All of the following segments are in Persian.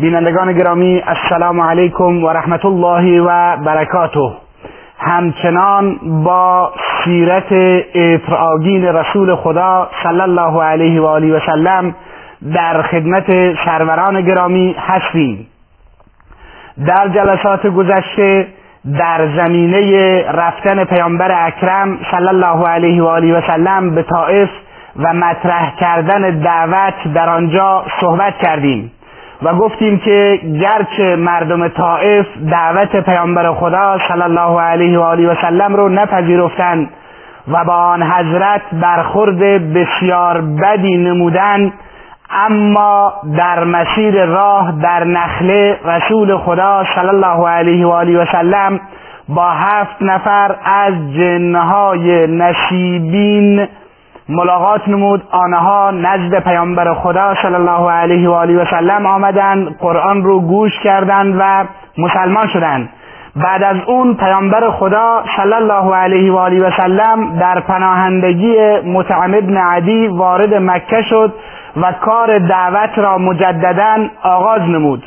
بینندگان گرامی السلام علیکم و رحمت الله و برکاته. همچنان با سیرت اطرآگین رسول خدا صلی الله علیه و آله و سلم در خدمت سروران گرامی هستیم. در جلسات گذشته در زمینه رفتن پیامبر اکرم صلی الله علیه و آله و سلم به طائف و مطرح کردن دعوت در آنجا صحبت کردیم. و گفتیم که گرچه مردم طائف دعوت پیامبر خدا صلی الله علیه و آله و سلم رو نپذیرفتند و با آن حضرت برخورد بسیار بدی نمودن اما در مسیر راه در نخله رسول خدا صلی الله علیه و آله و سلم با هفت نفر از جنهای نشیبین ملاقات نمود. آنها نزد پیامبر خدا صلی الله علیه و آله و سلم آمدند قرآن رو گوش کردند و مسلمان شدند. بعد از اون پیامبر خدا صلی الله علیه و آله و سلم در پناهندگی مطعم ابن عدی وارد مکه شد و کار دعوت را مجددا آغاز نمود.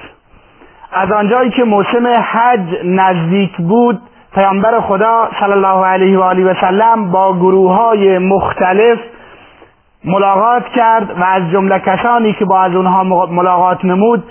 از آنجایی که موسم حج نزدیک بود پیامبر خدا صلی الله علیه و آله و سلم با گروه های مختلف ملاقات کرد و از جمله کسانی که با از اونها ملاقات نمود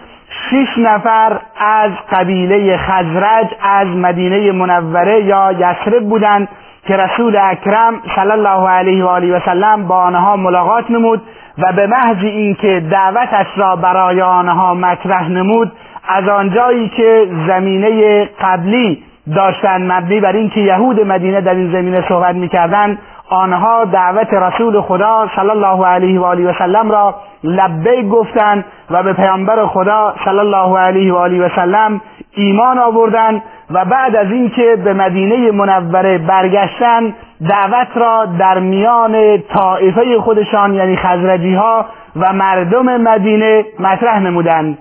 شش نفر از قبیله خزرج از مدینه منوره یا یثرب بودند که رسول اکرم صلی الله علیه و آله و سلم با آنها ملاقات نمود و به محض اینکه دعوتش را برای آنها مطرح نمود از آنجایی که زمینه قبلی داشتن مبنی بر اینکه یهود مدینه در این زمینه صحبت می‌کردند آنها دعوت رسول خدا صلی الله علیه و آله و سلم را لبیک گفتند و به پیامبر خدا صلی الله علیه و آله و سلم ایمان آوردند و بعد از اینکه به مدینه منوره برگشتن دعوت را در میان طائفه خودشان یعنی خزرجی ها و مردم مدینه مطرح نمودند.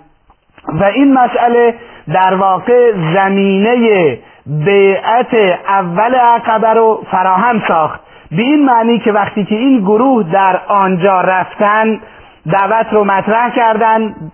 و این مسئله در واقع زمینه بیعت اول عقبه رو فراهم ساخت. به این معنی که وقتی که این گروه در آنجا رفتن دعوت رو مطرح کردند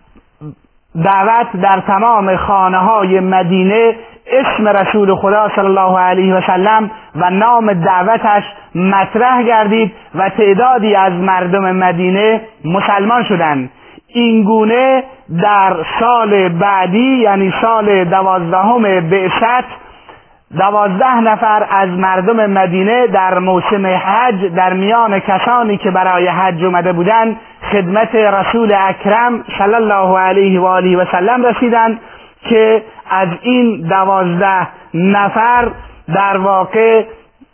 دعوت در تمام خانه های مدینه اسم رسول خدا صلی الله علیه و سلم و نام دعوتش مطرح گردید و تعدادی از مردم مدینه مسلمان شدند. این گونه در سال بعدی یعنی سال دوازدهم بعثت دوازده نفر از مردم مدینه در موسم حج در میان کسانی که برای حج اومده بودند خدمت رسول اکرم صلی الله علیه و آله و سلم رسیدند که از این دوازده نفر در واقع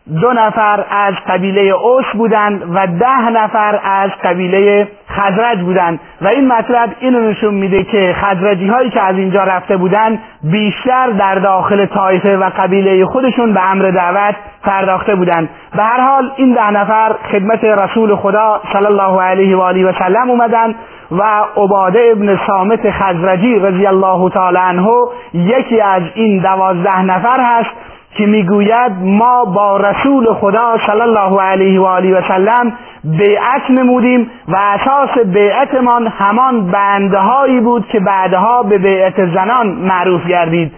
دو نفر از قبیله اوس بودند و ده نفر از قبیله خزرج بودند. و این مطلب اینو نشون میده که خزرجی هایی که از اینجا رفته بودند بیشتر در داخل طایفه و قبیله خودشون به امر دعوت پرداخته بودند. به هر حال این ده نفر خدمت رسول خدا صلی الله علیه و آله و سلم اومدن و عباده ابن سامت خزرجی رضی الله تعالی عنه یکی از این دوازده نفر هست که می‌گوید ما با رسول خدا صلی الله علیه و آله و سلم بیعت نمودیم و اساس بیعتمان همان بندهایی بود که بعدها به بیعت زنان معروف گردید.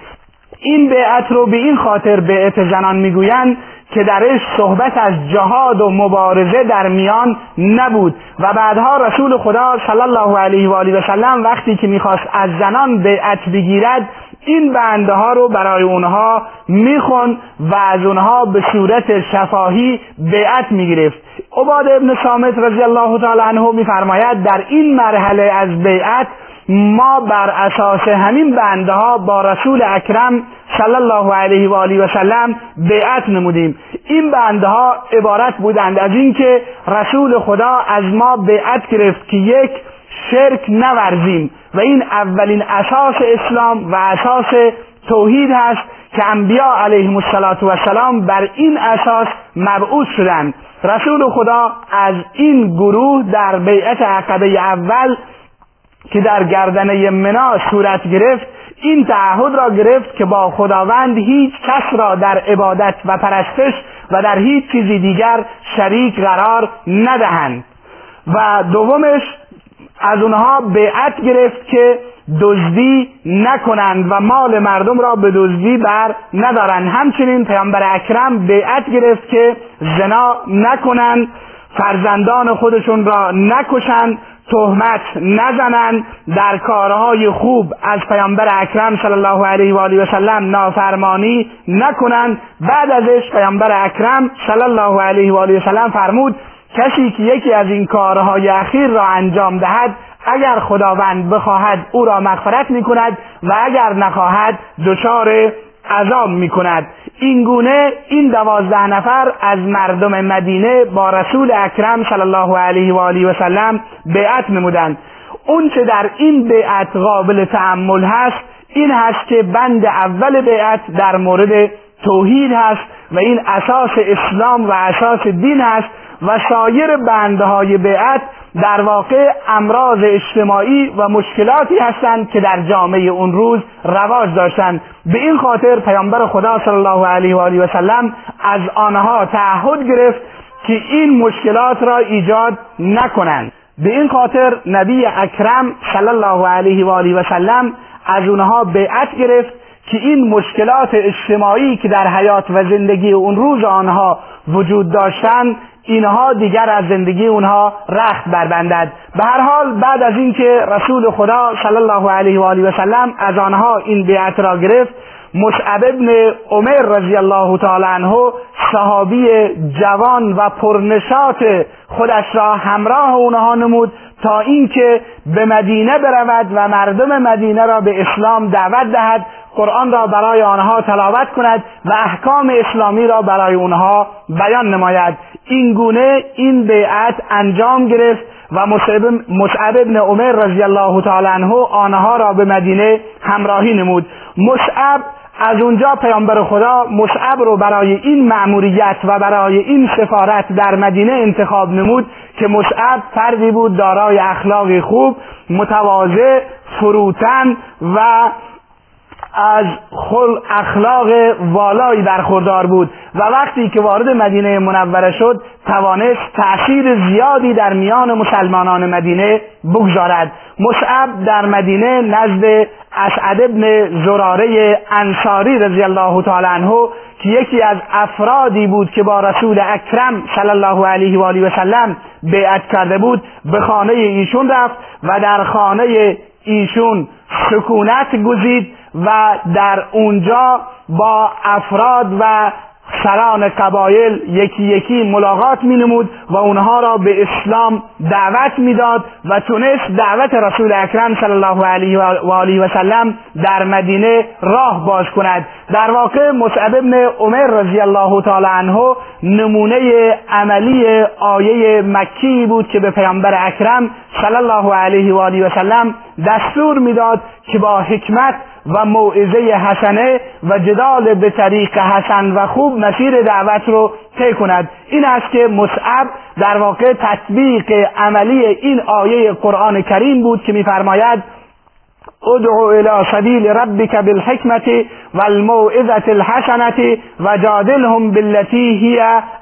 این بیعت رو به این خاطر بیعت زنان می‌گویند که درش صحبت از جهاد و مبارزه در میان نبود و بعدها رسول خدا صلی الله علیه و آله و سلم وقتی که می‌خواست از زنان بیعت بگیرد این بنده ها رو برای اونها میخون و از اونها به صورت شفاهی بیعت می‌گرفت. عباد ابن سامت رضی الله تعالی عنه میفرماید در این مرحله از بیعت ما بر اساس همین بنده ها با رسول اکرم صلی الله علیه و آله و سلم بیعت نمودیم. این بنده ها عبارت بودند از اینکه رسول خدا از ما بیعت گرفت که یک شرک نورزیم. و این اولین اساس اسلام و اساس توحید هست که انبیا علیهم السلام بر این اساس مبعوث شدند. رسول خدا از این گروه در بیعت عقبه اول که در گردنه منا صورت گرفت این تعهد را گرفت که با خداوند هیچ کس را در عبادت و پرستش و در هیچ چیزی دیگر شریک قرار ندهند. و دومش از اونها بیعت گرفت که دزدی نکنند و مال مردم را به دزدی بر ندارند. همچنین پیامبر اکرم بیعت گرفت که زنا نکنند فرزندان خودشون را نکشند تهمت نزنند. در کارهای خوب از پیامبر اکرم صلی الله علیه و آله و سلم نافرمانی نکنند. بعد ازش پیامبر اکرم صلی الله علیه و آله و سلم فرمود کسی که یکی از این کارهای اخیر را انجام دهد اگر خداوند بخواهد او را مغفرت می کند و اگر نخواهد دچار عذاب می کند این گونه این دوازده نفر از مردم مدینه با رسول اکرم صلی الله علیه و آله و سلم بیعت نمودند. اون چه در این بیعت قابل تعمل هست این هست که بند اول بیعت در مورد توحید هست و این اساس اسلام و اساس دین هست و سایر بندهای بیعت در واقع امراض اجتماعی و مشکلاتی هستند که در جامعه اون روز رواج داشتند. به این خاطر پیامبر خدا صلی الله علیه و آله و سلم از آنها تعهد گرفت که این مشکلات را ایجاد نکنند. به این خاطر نبی اکرم صلی الله علیه و آله و سلم از اونها بیعت گرفت که این مشکلات اجتماعی که در حیات و زندگی اون روز آنها وجود داشتند اینها دیگر از زندگی اونها رخت بربندد. به هر حال بعد از اینکه رسول خدا صلی الله علیه و آله و سلم از آنها این بیعت را گرفت مصعب ابن عمر رضی الله تعالی عنه صحابی جوان و پرنشات خودش را همراه اونها نمود تا اینکه به مدینه برود و مردم مدینه را به اسلام دعوت دهد قرآن را برای آنها تلاوت کند و احکام اسلامی را برای آنها بیان نماید. این گونه این بیعت انجام گرفت و مصعب ابن عمر رضی الله تعالی عنه آنها را به مدینه همراهی نمود. مصعب از اونجا پیامبر خدا مصعب رو برای این مأموریت و برای این سفارت در مدینه انتخاب نمود که مصعب فردی بود دارای اخلاقی خوب متواضع فروتن و از خل اخلاق والایی برخوردار بود و وقتی که وارد مدینه منوره شد توانست تأثیر زیادی در میان مسلمانان مدینه بگذارد. مصعب در مدینه نزد اسعد ابن زراره انصاری رضی الله تعالی عنه که یکی از افرادی بود که با رسول اکرم صلی الله علیه و آله و سلم بیعت کرده بود به خانه ایشون رفت و در خانه ایشون سکونت گزید و در اونجا با افراد و سران قبایل یکی یکی ملاقات می نمود و اونها را به اسلام دعوت می‌داد و تونست دعوت رسول اکرم صلی الله علیه و آله و سلم در مدینه راه باز کند. در واقع مصعب ابن عمر رضی الله تعالی عنه نمونه عملی آیه مکی بود که به پیامبر اکرم صلی الله علیه و آله و سلم دستور می‌داد که با حکمت و موعظه حسنه و جدال به طریق حسن و خوب مسیر دعوت رو طی کند. این است که مصعب در واقع تطبیق عملی این آیه قرآن کریم بود که میفرماید ادعو الى سبیل ربک بالحکمت والموعظه الحسنه و جادلهم بالتي هی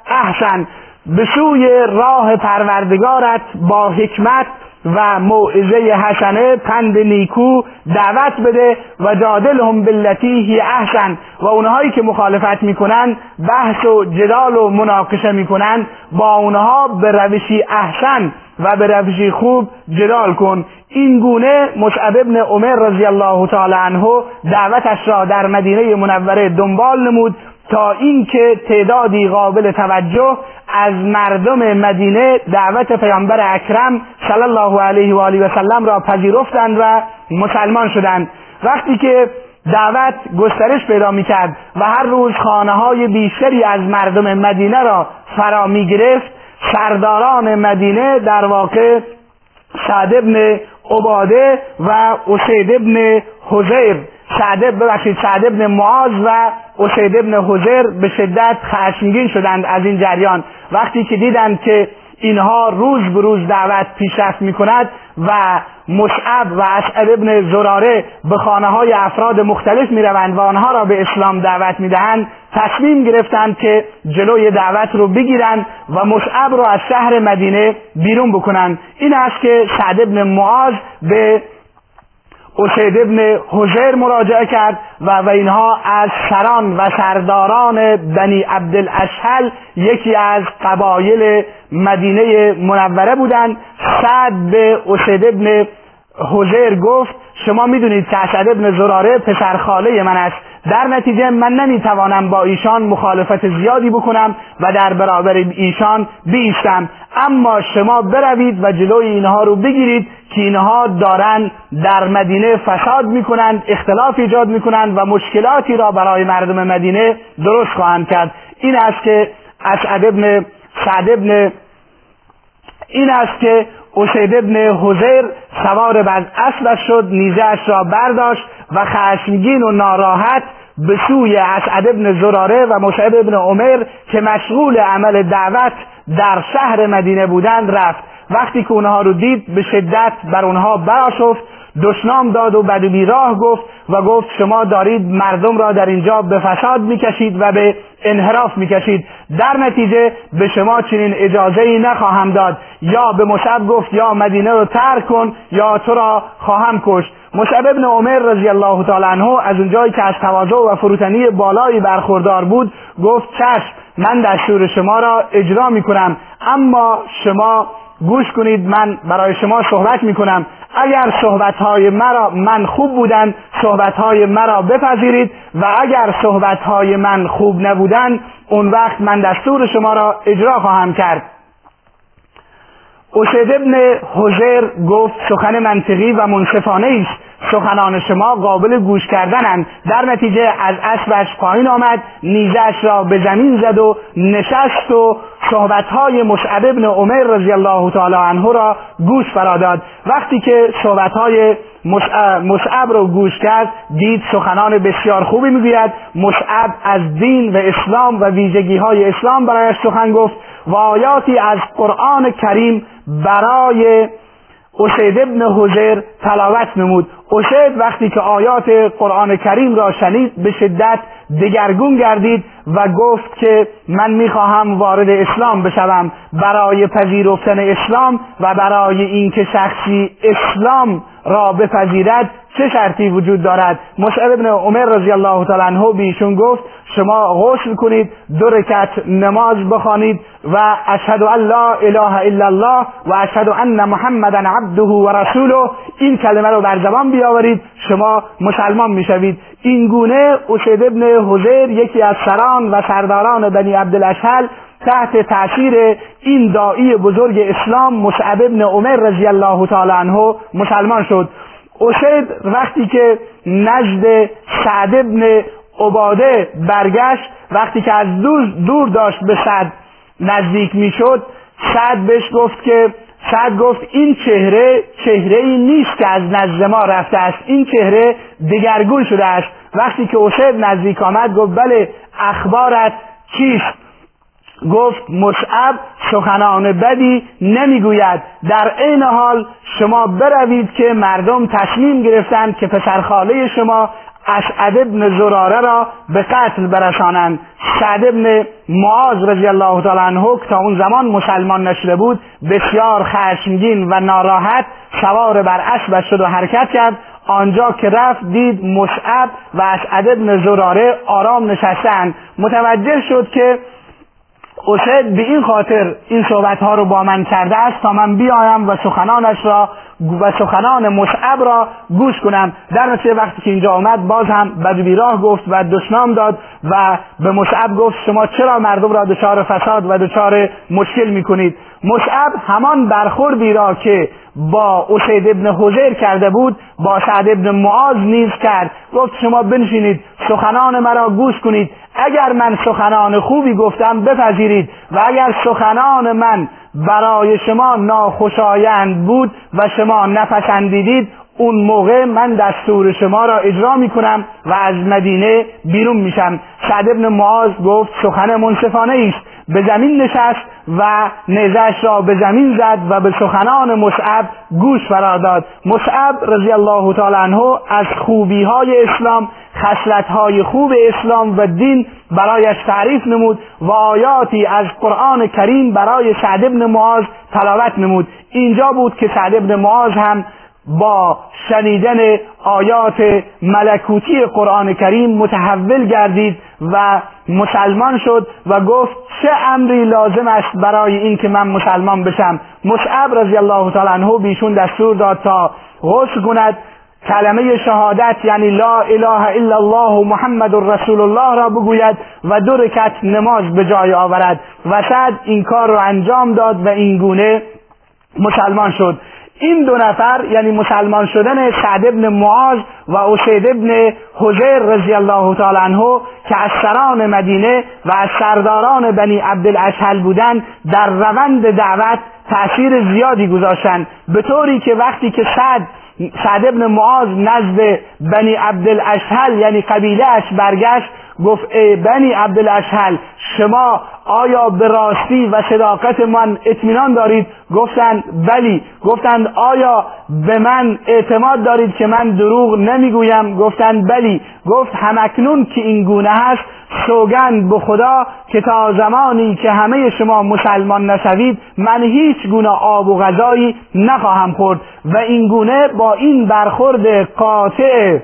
احسن. به سوی راه پروردگارت با حکمت و موعظه حسنه پند نیکو دعوت بده و جادلهم بالتی هی احسن. و اونهایی که مخالفت می‌کنن بحث و جدال و مناقشه می‌کنن با اونها به روشی احسن و به روشی خوب جدال کن. این گونه مصعب ابن عمر رضی الله تعالی عنه دعوتش را در مدینه منوره دنبال نمود. تا اینکه تعدادی قابل توجه از مردم مدینه دعوت پیامبر اکرم صلی الله علیه و آله و سلم را پذیرفتند و مسلمان شدند. وقتی که دعوت گسترش پیدا می‌کرد و هر روز خانه های بیشتری از مردم مدینه را فرا می گرفت سرداران مدینه در واقع سعد ابن عباده و اسید ابن حزیر سعد ببخشید سعد ابن معاذ و اسید ابن حزر به شدت خشمگین شدند از این جریان. وقتی که دیدند که اینها روز به روز دعوت پیشرفت می کند و مشعب و اسعد ابن زراره به خانه های افراد مختلف می روند و آنها را به اسلام دعوت می دهند تصمیم گرفتند که جلوی دعوت رو بگیرند و مشعب را از شهر مدینه بیرون بکنند. این است که سعد ابن معاذ به اسید ابن حزیر مراجعه کرد و و اینها از سران و سرداران بنی عبدالاشهل یکی از قبایل مدینه منوره بودند. سعد به اسید ابن حزیر گفت شما می‌دونید که اسد ابن زراره پسر خاله من است. در نتیجه من نمی‌توانم با ایشان مخالفت زیادی بکنم و در برابر ایشان بیستم. اما شما بروید و جلوی اینها رو بگیرید که اینها دارند در مدینه فساد می‌کنند اختلاف ایجاد می‌کنند و مشکلاتی را برای مردم مدینه درست خواهند کرد. این است که اسعد ابن سعد ابن این است که اسید ابن حزیر سوار بر اسبش شد نیزهاش را برداشت و خشمگین و ناراحت به سوی اسعد ابن زراره و مشعب ابن عمر که مشغول عمل دعوت در شهر مدینه بودند رفت. وقتی که اونها رو دید به شدت بر اونها براشفت دشنام داد و بد و بیراه گفت و گفت شما دارید مردم را در اینجا به فساد می‌کشید و به انحراف می‌کشید. در نتیجه به شما چنین اجازه ای نخواهم داد. یا به مشعب گفت یا مدینه رو ترک کن یا تو را خواهم کشت. مشعب ابن عمر رضی الله تعالی عنه از اونجایی که از تواضع و فروتنی بالایی برخوردار بود گفت چشم من دستور شما را اجرا می‌کنم. اما شما گوش کنید من برای شما صحبت می‌کنم. اگر صحبتهای مرا من خوب بودن صحبتهای مرا بپذیرید و اگر صحبتهای من خوب نبودن اون وقت من دستور شما را اجرا خواهم کرد. اسید ابن حزیر گفت سخن منطقی و منصفانه است. سخنان شما قابل گوش کردنند در نتیجه از اسبش پایین آمد نیزش را به زمین زد و نشست و صحبتهای مشعب ابن عمر رضی الله تعالی عنه را گوش فراداد وقتی که صحبتهای مشعب را گوش کرد دید سخنان بسیار خوبی می‌گوید. مشعب از دین و اسلام و ویژگی های اسلام برایش سخن گفت و آیاتی از قرآن کریم برای اسید ابن حزیر تلاوت نمود. اسید وقتی که آیات قرآن کریم را شنید به شدت دگرگون گردید و گفت که من می‌خواهم وارد اسلام بشوم. برای پذیرفتن اسلام و برای اینکه شخصی اسلام را بپذیرد چه شرطی وجود دارد؟ مشعب ابن عمر رضی الله تعالی عنه بیشون گفت شما غسل کنید دو رکعت نماز بخوانید و اشهد ان لا اله الا الله و اشهد ان محمدا عبده و رسوله. این کلمه رو بر زبان بیاورید شما مسلمان می‌شوید. این گونه اسید ابن حزیر یکی از سران و سرداران بنی عبدالاشهل تحت تاثیر این داعی بزرگ اسلام مصعب ابن عمر رضی الله تعالی عنه مسلمان شد. اسید وقتی که نزد سعد ابن عباده برگشت وقتی که از دور, دور داشت به سعد نزدیک می‌شد سعد بهش گفت که سعد گفت این چهره چهره ای نیست که از نزد ما رفته است این چهره دگرگون شده است. وقتی که اسید نزدیک آمد گفت بله اخبارت چیست گفت مصعب سخنان بدی نمی‌گوید. در عین حال شما بروید که مردم تصمیم گرفتند که پسرخاله شما اسعد ابن زراره را به قتل برسانند. سعد ابن معاذ رضی الله تعالی عنه تا اون زمان مسلمان نشده بود بسیار خشمگین و ناراحت سوار بر اسبش شد و حرکت کرد. آنجا که رفت دید مصعب و اسعد ابن زراره آرام نشستند متوجه شد که اسد به این خاطر این صحبت ها رو با من کرده است تا من بیایم و سخنانش را و سخنان مصعب را گوش کنم. در نتیجه وقتی که اینجا آمد باز هم بد بیراه گفت و دشنام داد و به مصعب گفت شما چرا مردم را دچار فساد و دچار مشکل می‌کنید؟ مصعب همان برخوردی را که با اسید ابن حزیر کرده بود با سعد ابن معاذ نیز کرد. گفت شما بنشینید سخنان مرا گوش کنید. اگر من سخنان خوبی گفتم بپذیرید و اگر سخنان من برای شما ناخوشایند بود و شما نپسندیدید اون موقع من دستور شما را اجرا می کنم و از مدینه بیرون میشم. سعد ابن معاذ گفت سخن منصفانه است به زمین نشست و نیزش را به زمین زد و به سخنان مصعب گوش فرا داد. مصعب رضی الله تعالی عنه از خوبی های اسلام خصلت های خوب اسلام و دین برایش تعریف نمود و آیاتی از قرآن کریم برای سعد ابن معاذ تلاوت نمود. اینجا بود که سعد ابن معاذ هم با شنیدن آیات ملکوتی قرآن کریم متحول گردید و مسلمان شد و گفت چه امری لازم است برای این که من مسلمان بشم. مصعب رضی الله تعالی عنه بیشون دستور داد تا غسل کند. کلمه شهادت یعنی لا اله الا الله محمد رسول الله را بگوید و دو رکت نماز به جای آورد. و سعد این کار را انجام داد و این گونه مسلمان شد. این دو نفر یعنی مسلمان شدن سعد ابن معاذ و اسید ابن حزیر رضی الله تعالی عنه که از سران مدینه و از سرداران بنی عبدالاشهل بودند در روند دعوت تأثیر زیادی گذاشتند به طوری که وقتی که سعد سعد ابن معاذ نزد بنی عبدالاشهل یعنی قبیله اش برگشت گفت ای بنی عبدالاشهل شما آیا به راستی و صداقت من اطمینان دارید؟ گفتند بلی. گفتند آیا به من اعتماد دارید که من دروغ نمی‌گویم؟ گفتند بلی. گفت همکنون که این گونه هست سوگند به خدا که تا زمانی که همه شما مسلمان نشوید من هیچ گونه آب و غذایی نخواهم خورد. و این گونه با این برخورد قاطع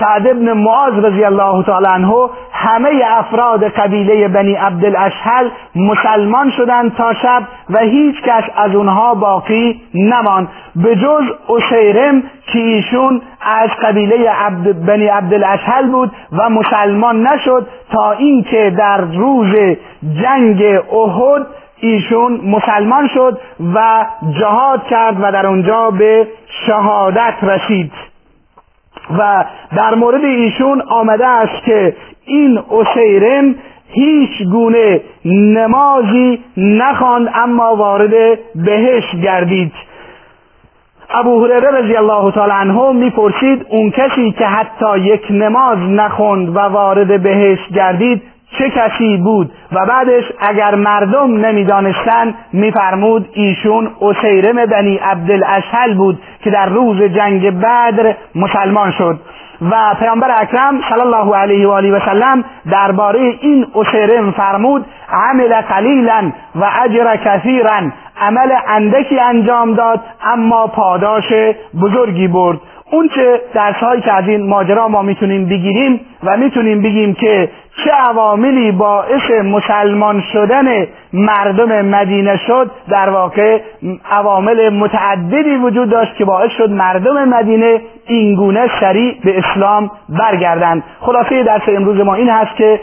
سعد ابن معاذ رضی الله تعالی عنه همه افراد قبیله بنی عبدالاشهل مسلمان شدند تا شب و هیچ کس از اونها باقی نمان به جز اسیرم که ایشون از قبیله عبد بنی عبدالاشهل بود و مسلمان نشد تا اینکه در روز جنگ احد ایشون مسلمان شد و جهاد کرد و در اونجا به شهادت رسید. و در مورد ایشون آمده است که این اسیرن هیچ گونه نمازی نخواند اما وارد بهش گردید. ابو هریره رضی الله تعالی عنه می‌پرسید اون کسی که حتی یک نماز نخوند و وارد بهش گردید چه کسی بود و بعدش اگر مردم نمی‌دانستند میفرمود ایشون اسیرم بنی عبدالاشهل بود که در روز جنگ بدر مسلمان شد. و پیامبر اکرم صلی الله علیه و آله و سلم درباره این اسیرم فرمود عمل قلیلا و اجر کثیرا. عمل اندکی انجام داد اما پاداش بزرگی برد. اون چه درس هایی که از این ماجرا ما می‌تونیم بگیریم و می‌تونیم بگیم که چه عواملی باعث مسلمان شدن مردم مدینه شد؟ در واقع عوامل متعددی وجود داشت که باعث شد مردم مدینه اینگونه سریع به اسلام برگردند. خلاصه درس امروز ما این هست که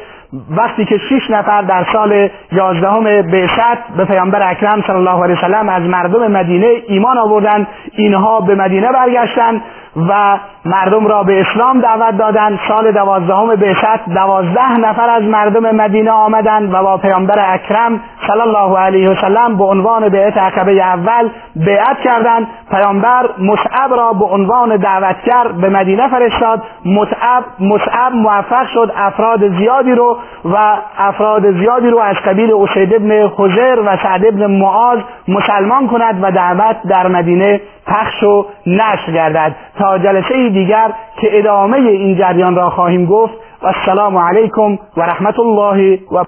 وقتی که شش نفر در سال یازدهم بعثت به پیامبر اکرم صلی الله علیه وسلم از مردم مدینه ایمان آوردند اینها به مدینه برگشتند. و مردم را به اسلام دعوت دادند سال دوازدهم بعثت دوازده نفر از مردم مدینه آمدند و با پیامبر اکرم صلی الله علیه وسلم به عنوان بیعت عقبه اول بیعت کردند. پیامبر مصعب را به عنوان دعوتگر به مدینه فرستاد. مصعب مصعب موفق شد افراد زیادی رو و افراد زیادی رو از قبیل اسید ابن خزر و سعد ابن معاذ مسلمان کند و دعوت در مدینه پخش و نشر گردد. تا جلسه دیگر که ادامه این جریان را خواهیم گفت و السلام علیکم و رحمت الله و